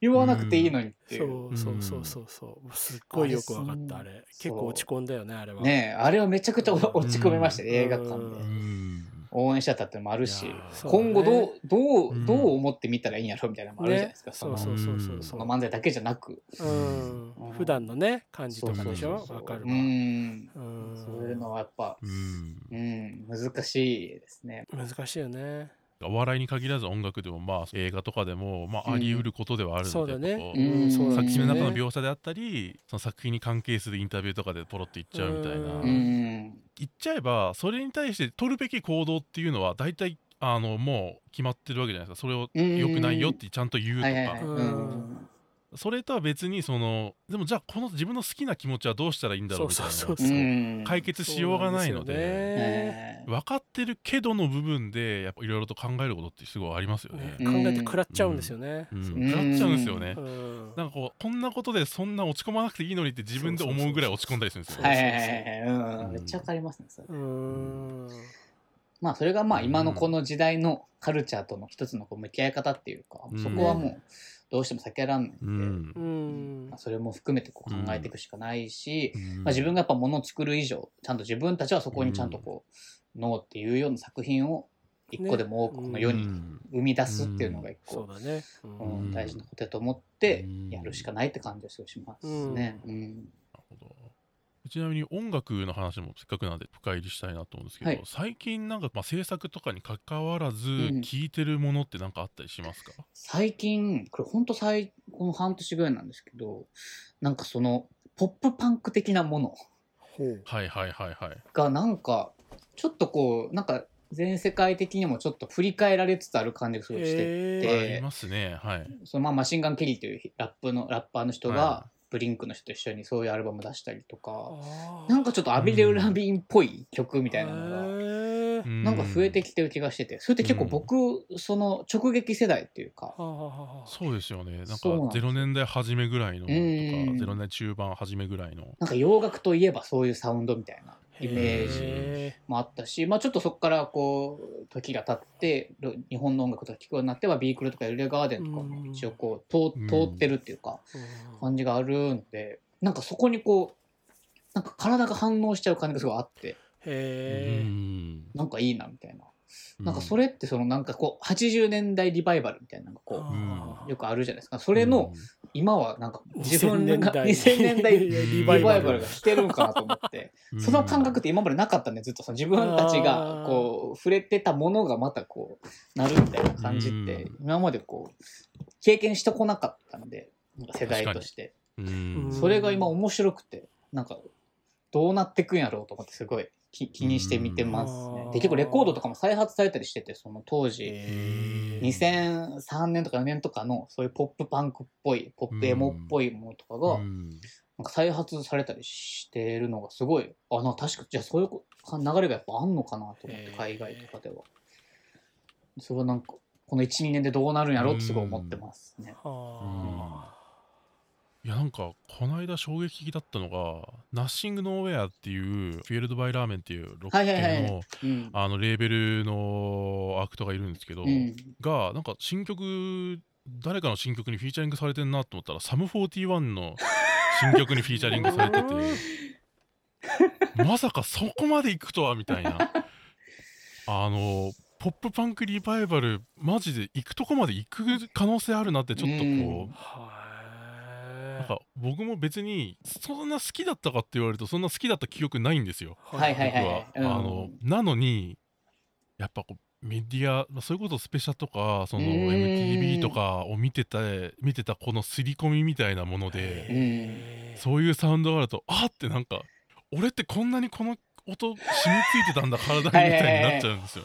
言わなくていいのにってい。そううそうそうそうそうすっごいよくわかったあれ結構落ち込んだよねあれは。ねえあれはめちゃくちゃ落ち込みましたね、うん映画館で。うん応援しちゃったってのもあるし今後どう、どう、うん。どう思ってみたらいいんやろみたいなのもあるじゃないですか。ね。そのそうそうそうそう。その漫才だけじゃなく。うん。うん。普段のね感じとかでしょそうそうそう。わかるわ。うん。うん。そういうのはやっぱ、うん。うん、難しいですね。難しいよね。お笑いに限らず音楽でもまあ映画とかでもまああり得ることではあるそうだので、ううんそうなん作品の中の描写であったりその作品に関係するインタビューとかでポロって言っちゃうみたいな。ううんん。言っちゃえばそれに対して取るべき行動っていうのは大体あのもう決まってるわけじゃないですか。それを良くないよってちゃんと言うとか、それとは別にそのでもじゃあこの自分の好きな気持ちはどうしたらいいんだろうみたいなそうそううん。解決しようがないので分かってるけどの部分でやっぱいろいろと考えることってすごいありますよね。ね考えて食らっちゃうんですよね。食らっちゃうんですよね。うんなんかこうこんなことでそんな落ち込まなくていいのにって自分で思うぐらい落ち込んだりするんですよ。はいはいはいはい。うんうん。めっちゃわかりますね、それ。うんまあそれがまあうん今のこの時代のカルチャーとの一つのこう向き合い方っていうか、うんそこはもうどうしても避けらんないんで、うん。うん。まあ、それも含めてこう考えていくしかないし、うんまあ、自分がやっぱ物を作る以上ちゃんと自分たちはそこにちゃんとこう、ノーっていうような作品を一個でも多くこの世にうん生み出すっていうのが一個、ね。ううん。ん大事なことだと思ってうんやるしかないって感じがしますね。うんちなみに音楽の話もせっかくなんで深入りしたいなと思うんですけど、はい。最近なんかまあ制作とかに関わらずん。聴いてるものって何かあったりしますか、最近これほんと最この半年ぐらいなんですけどなんかそのポップパンク的なもの。ほう。はいはいはいはい。がなんかちょっとこうなんか全世界的にもちょっと振り返られつつある感じがすごいして、へでありますね。はい。そのまあマシンガン・ケリーというラップのラッパーの人はがブリンクの人と一緒にそういうアルバム出したりとか、ー。なんかちょっとアビレウ・ラビーンっぽい曲みたいなのが、なんか増えてきてる気がしててそれって結構僕、その直撃世代っていうかそうですよね。なんかそうなんですよ0年代初めぐらいのとか、うん0年代中盤初めぐらいの。なんか洋楽といえばそういうサウンドみたいなイメージへもあったし、まあ、ちょっとそこからこう時が経ってろ日本の音楽とか聴くようになってはビークルとかエルレガーデンとかも一応こう通うん。通ってるっていうかー感じがあるのでなんかそこにこうなんか体が反応しちゃう感じがすごいあって。なんかいいなみたいななんかそれってそのなんかこう80年代リバイバルみたいなのがこあうよくあるじゃないですか。それの今はなんか自分2000が年代。2000年代 (laughs) リリババイバルが来てるんかなと思って。うん。その感覚って今までなかったんでずっとその自分たちがこう触れてたものがまたこうなるみたいな感じってうん。今までこう経験してこなかったのでなんか世代として。それが今面白くてなんかどうなってくんやろうと思ってすごい気気にして見てますうん。ねで結構レコードとかも再発されたりしててその当時。えー。2003年とか4年とかのそういうポップパンクっぽいポップエモっぽいものとかがうん。なんか再発されたりしてるのがすごいあな確かじゃあそういうこ流れがやっぱあんのかなと思って海外とかでは。それはなんかこの12年でどうなるんやろうってすごい思ってますね。はいやなんかこの間衝撃的だったのが「 nothing,nowhere.」っていう Fueled By Ramen っていうロックはいはい。はい系のうん。あのレーベルのアクトがいるんですけど、うん。がなんか新曲誰かの新曲にフィーチャリングされてんなと思ったら Sum 41の新曲にフィーチャリングされてて (laughs) まさかそこまで行くとはみたいな。あのポップパンクリバイバルマジで行くとこまで行く可能性あるなってちょっとこう、うん。はなんか僕も別にそんな好きだったかって言われるとそんな好きだった記憶ないんですよ。いはいはい。僕は、はいうん。あのなのにやっぱこうメディアまあそれこそスペシャとかそのうん。MTV とかを見てた見てたこの刷り込みみたいなものでそういうサウンドがあるとあってなんか俺ってこんなにこの音染みついてたんだ体にみたいになっちゃうんですよ。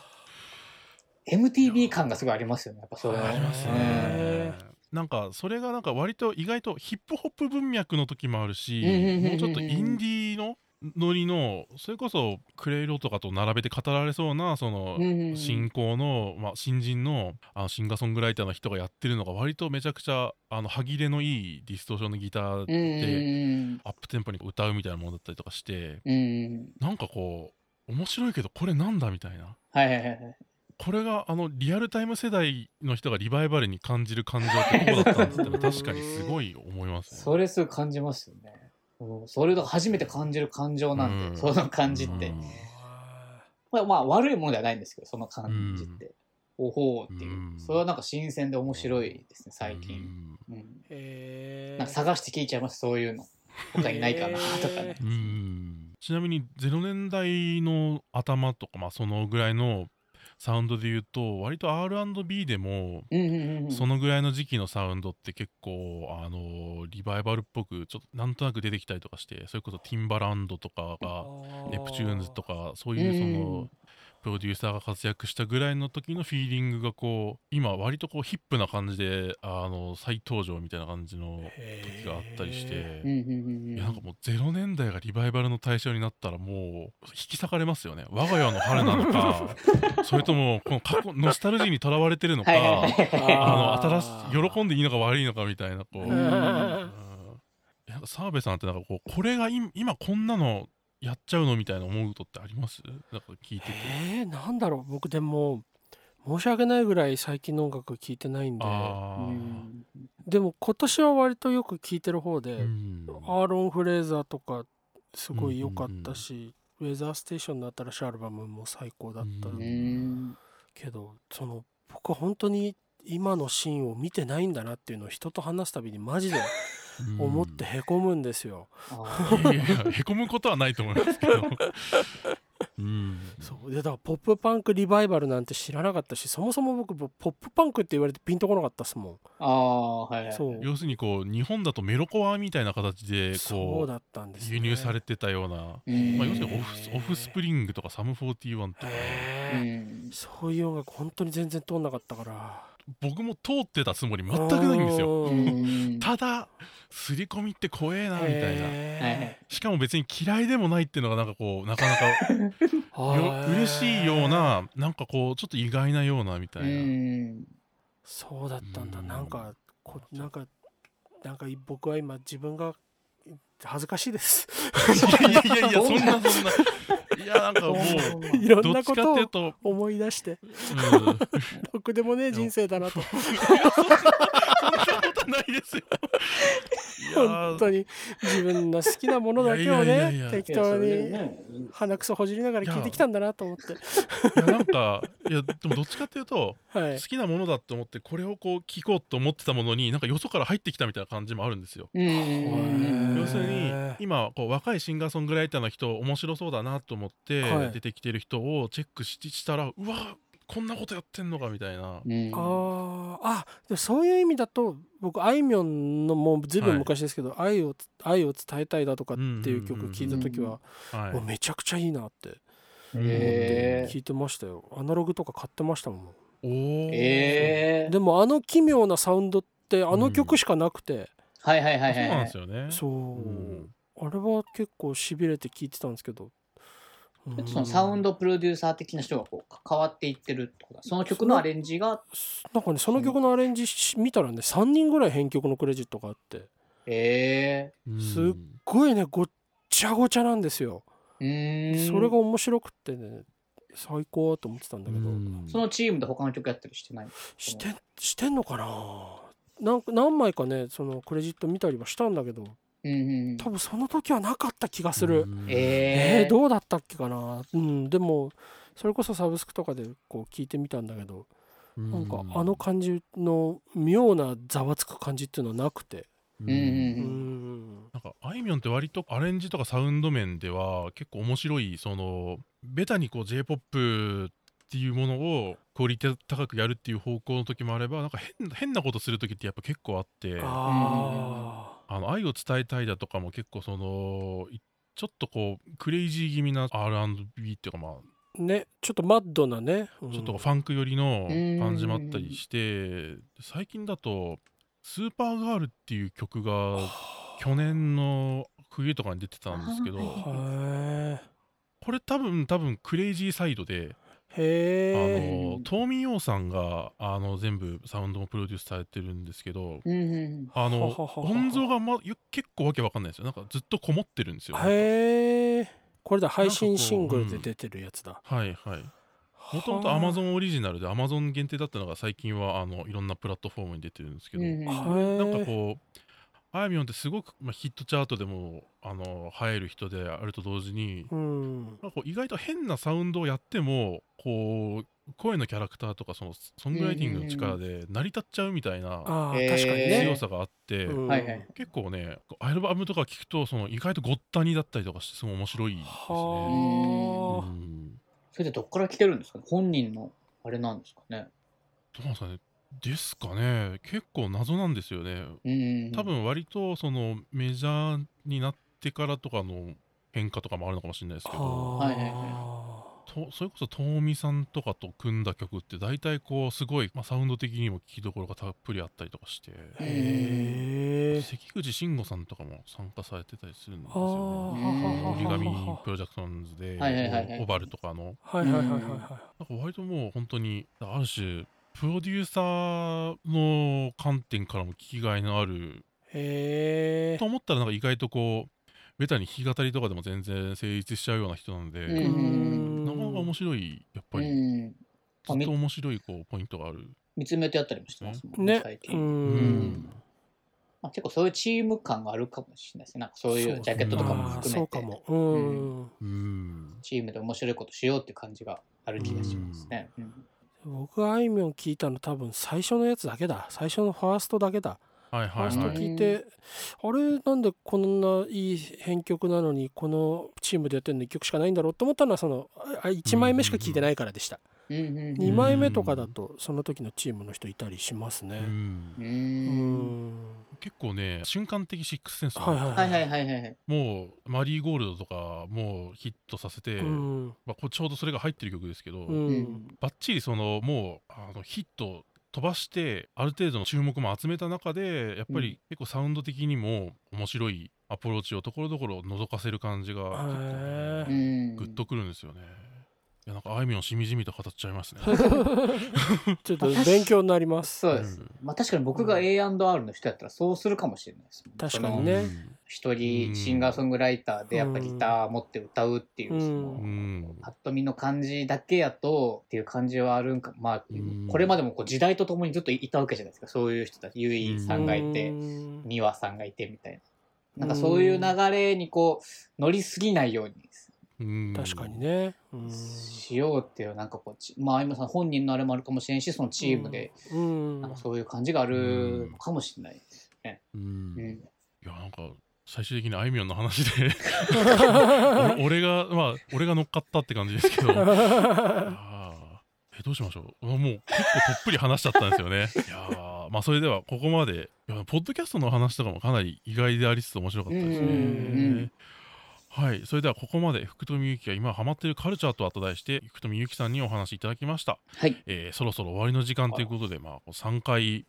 MTV 感がすごいありますよねやっぱそれ。はありますね。うんなんかそれがなんか割と意外とヒップホップ文脈の時もあるしもうちょっとインディーのノリのそれこそクレイローとかと並べて語られそうなその新興の、まあ、新人のあのシンガーソングライターの人がやってるのが割とめちゃくちゃあの歯切れのいいディストーションのギターうんでアップテンポに歌うみたいなものだったりとかしてなんかこう面白いけどこれなんだみたいな。はいはいはいはいこれがあのリアルタイム世代の人がリバイバルに感じる感情ってこうだったんですって確かにすごい思いますね。それすごい感じますよね。うんそれが初めて感じる感情なんで、うんその感じって、うん。まあ、まあ悪いものではないんですけどその感じって、おほうっていう、うんそれはなんか新鮮で面白いですね最近、うん。うん。へー。なんか探して聞いちゃいますそういうの。他にないかなとかね。ちなみに0年代の頭とか、まあ、そのぐらいのサウンドで言うと割と R&B でもそのぐらいの時期のサウンドって結構あのリバイバルっぽくちょっとなんとなく出てきたりとかしてそれこそティンバランドとかがネプチューンズとかそういうそうんのプロデューサーが活躍したぐらいの時のフィーリングがこう今割とこうヒップな感じであの再登場みたいな感じの時があったりしていやなんかもう0年代がリバイバルの対象になったらもう引き裂かれますよね。我が家の春なのか (laughs) それともこの過去ノスタルジーにとらわれてるのかあの新し喜んでいいのか悪いのかみたいなこう、う澤部さんってなんかこうこれが今今こんなのやっちゃうのみたいな思うことってあります？なんか聞いてて。えー、なんだろう。僕でも申し訳ないぐらい最近の音楽聴いてないんで。あー。うん。でも今年は割とよく聴いてる方で、うん。アーロン・フレーザーとかすごい良かったし、ウェザーステーションの新しいアルバムも最高だったうんうん。けど、その僕は本当に今のシーンを見てないんだなっていうのを人と話すたびにマジで思ってへこむんですよ。あうんいやいやへこむことはないと思いますけど。(laughs) うん。そう。でだからポップパンクリバイバルなんて知らなかったしそもそも僕ポップパンクって言われてピンとこなかったっすもん。ああはいはい。そう。要するにこう日本だとメロコアみたいな形でこうそうだったんです、ね、輸入されてたような、うん。まあ、要するにオフオフスプリングとかサム41とか。へー。うん。そういう音楽本当に全然通んなかったから。僕も通ってたつもり全くないんですよ。(laughs) ただ刷り込みって怖えなみたいな。へーしかも別に嫌いでもないっていうのがなんかこうなかなか (laughs) 嬉しいようななんかこうちょっと意外なようなみたいな、うん。そうだったんだ。うん。なんかこなんかなんか僕は今自分が恥ずかしいです。いやいやいや (laughs) そんなそんないやなんかもう (laughs) いろんなことを思い出して。うん、ろくでもねえ人生だなとことないですよ。(laughs) 本当に自分の好きなものだけをね適当にね鼻くそほじりながら聞いてきたんだなと思って。いやなんかいやでもどっちかっていうとはい。好きなものだって思ってこれをこう聞こうと思ってたものになんかよそから入ってきたみたいな感じもあるんですよ。要するに今こう若いシンガーソングライターの人面白そうだなと思ってはい。出てきてる人をチェックししたらうわこんなことやってんのかみたいな。うん。あー。あそういう意味だと僕あいみょんのもうずいぶん昔ですけど、愛を愛を伝えたいだとかっていう曲聴いた時は、はうめちゃくちゃいいなってへ聞いてましたよ。アナログとか買ってましたもん。おー。ええでもあの奇妙なサウンドってあの曲しかなくて、はいはいはいそうはい。はいなんですよね。そう、うん。あれは結構しびれて聞いてたんですけど、うんそのサウンドプロデューサー的な人がこう関わっていってるってことだその曲のアレンジが。なんかねその曲のアレンジし見たらね3人ぐらい編曲のクレジットがあって。えうんすっすごいねごっちゃごちゃなんですよ、それが面白くってね最高と思ってたんだけど、うん。そのチームで他の曲やったりしてない？してしてんのかな？なんか何枚かねそのクレジット見たりはしたんだけどうんうん。うん多分その時はなかった気がする、うん。えええーどうだったっけかな？うんでもそれこそサブスクとかでこう聞いてみたんだけどなんかあの感じの妙なざわつく感じっていうのはなくて。うん。うんううん。ん。なんかあいみょんって割とアレンジとかサウンド面では結構面白いそのベタにこう j p o p っていうものをクオリティ高くやるっていう方向の時もあればなんか変変なことする時ってやっぱ結構あって。ああの愛を伝えたいだとかも結構そのいちょっとこうクレイジー気味な R&B っていうかまああねちょっとマッドなね、うん。ちょっとファンク寄りの感じもあったりして最近だと「スーパーガール」っていう曲が去年の冬とかに出てたんですけどこれ多分多分クレイジーサイドでえあへえのトーミー・ヨーさんがあの全部サウンドもプロデュースされてるんですけどうんうんあの音像が、ま、ゆ結構わけわかんないですよ。なんかずっとこもってるんですよへえこれだ配信シングルで出てるやつだ。はいはい。もともと Amazon オリジナルで Amazon 限定だったのが最近はあのいろんなプラットフォームに出てるんですけど、うんうんなんかこうあいみょんってすごく、まあ、ヒットチャートでもあの流行る人であると同時にうん。なんかこう意外と変なサウンドをやってもこう声のキャラクターとかそのソングライティングの力で成り立っちゃうみたいなああへー確かにね。強さがあって、うん。はいはい。結構ねアルバムとか聞くとその意外とごったにだったりとかしてすごい面白いですね。はあうん。それでどっから来てるんですか？ね本人のあれなんですかね？どうなんですかね？ですかね。結構謎なんですよね。うんうんうん。多分割とそのメジャーになってからとかの変化とかもあるのかもしれないですけど。はいはいはとそれこそトーミさんとかと組んだ曲って大体こうすごい、まあ、サウンド的にも聴きどころがたっぷりあったりとかして。あへえ関口慎吾さんとかも参加されてたりするんですよね。うん折り紙プロジェクションズで、はいはいはいはい。オバルとかの。はいはいはいはいはい。なんか割ともう本当にある種プロデューサーの観点からも聞きがいのあるへえ。と思ったらなんか意外とこうベタに弾き語りとかでも全然成立しちゃうような人なんで、うん。なかなか面白いやっぱり、うん。ずっと面白いこうポイントがある。見つめてやったりもしてますもんねう最近、ん。まあ、結構そういうチーム感があるかもしれないですね。なんかそういうジャケットとかもああ含めて。そうかも。うん。うん。チームで面白いことしようっていう感じがある気がしますね、うん僕があいみょん聞いたの多分最初のやつだけだ。最初のファーストだけだ。はいファーストはいはい。聞いて、あれなんでこんないい編曲なのにこのチームでやってるの1曲しかないんだろうと思ったのはそのあ1枚目しか聞いてないからでした、うんうんうん2枚目とかだとその時のチームの人いたりしますね。結構ね瞬間的シックスセンス、はいはいはいはいはいはい。もうマリーゴールドとかもうヒットさせて、うん。まあ、ちょうどそれが入ってる曲ですけど、うん。バッチリそのもうあのヒット飛ばしてある程度の注目も集めた中でやっぱうんり結構サウンド的にも面白いアプローチをところどころ覗かせる感じがグッとくるん。ですよね。いやなんかあいみょんしみじみと語っちゃいますね。(laughs) ちょっと勉強になります。そうです、うん。まあ確かに僕が A&R の人やったらそうするかもしれないですもん確かにね。一人シンガーソングライターでやっぱギター持って歌うっていう、うん。そのうん。パッと見の感じだけやとっていう感じはあるんかまあう。ん。これまでもこう時代とともにずっといたわけじゃないですかそういう人たち。ゆいさんがいてうん。美和さんがいてみたいな。なんかそういう流れにこう乗りすぎないようにうん確かにね。うん。しようっていうなんかこうちまあ今さん本人のあれもあるかもしれんしそのチームでうん。なんかそういう感じがあるのかもしれないですね。うん。うん。いやなんか最終的にあいみょんの話で。(laughs) お俺がまあ俺が乗っかったって感じですけど。(laughs) えどうしましょう。もう結構とっぷり話しちゃったんですよね。(laughs) いやーまあそれではここまで。いやポッドキャストの話とかもかなり意外でありつつ面白かったですね、はいそれではここまで福富ゆきが今ハマっているカルチャーとあと題して福富ゆきさんにお話いただきました、はい。えーそろそろ終わりの時間ということで、まあ、3回、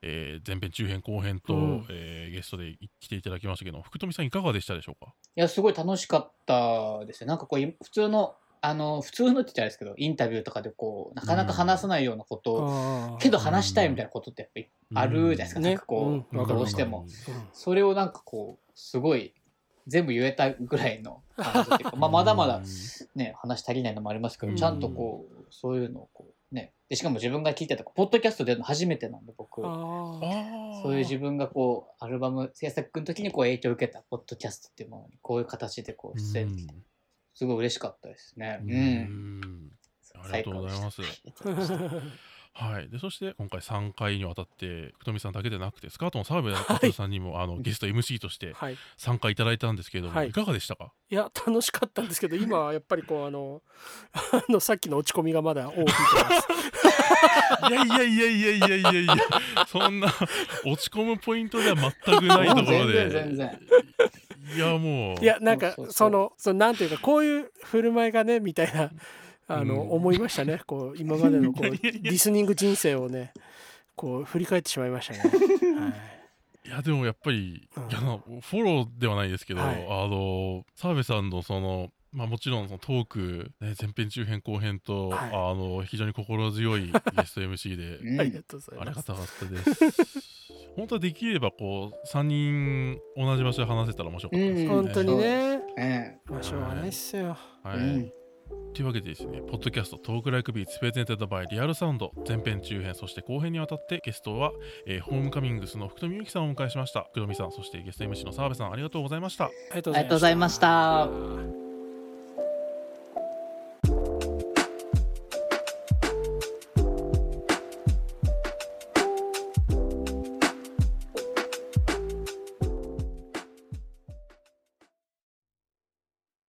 えー前編中編後編と、うんえーゲストで来ていただきましたけど福富さんいかがでしたでしょうか？いや、すごい楽しかったですね。なんかこう、い普通の、あの、普通のって言ったらあれですけど、インタビューとかでこう、なかなか話さないようなことを、あーけど話したいみたいなことってやっぱりあるじゃないですか。うんなんかこう、ねうんどうしても。うんそれをなんかこう、すごい、全部言えたぐらいの (laughs) 感じっていうか、まあ、まだまだね、話足りないのもありますけど、うんちゃんとこう、そういうのをこう、ね。で、しかも自分が聞いてた、ポッドキャストでの初めてなんで、僕。そういう自分がこう、アルバム制作の時にこう影響を受けたポッドキャストっていうものに、こういう形でこう出演できて、すごい嬉しかったですね。ううんん。ありがとうございます最高でしたはい。はい、でそして今回3回にわたって福富さんだけでなくてスカートの澤部達さんにも、あのゲスト MC としてはい。参加いただいたんですけれども、はい。い、かがでしたか？いや楽しかったんですけど今はやっぱりこうあのあのさっきの落ち込みがまだ尾を引いてます。いやいやいやいやいやいやいや。そんな落ち込むポイントでは全くないところ全で然全然。いやもう。いやなんかそのそのなんていうかこういう振る舞いがねみたいなあの、うん思いましたねこう今までのこう (laughs) リスニング人生をねこう振り返ってしまいましたね。(laughs) はいいやでもやっぱり、うんいやなフォローではないですけど、はいあの澤部さんのそのまあもちろんそのトーク、ね、前編中編後編と、はいあの非常に心強いゲスト MC で (laughs) うんありがとうございます。ありがたかったです。本当はできればこう3人同じ場所で話せたら面白かったですね。うん本当にね、えまあしょうがないっすよ。はい。うんというわけでですね、ポッドキャスト Talk Like Beats presented by Real Sound 前編中編そして後編にわたってゲストは、えーホームカミングスの福富由紀さんをお迎えしました。福富さんそしてゲスト MC の澤部さんありがとうございました。ありがとうありがとうございました。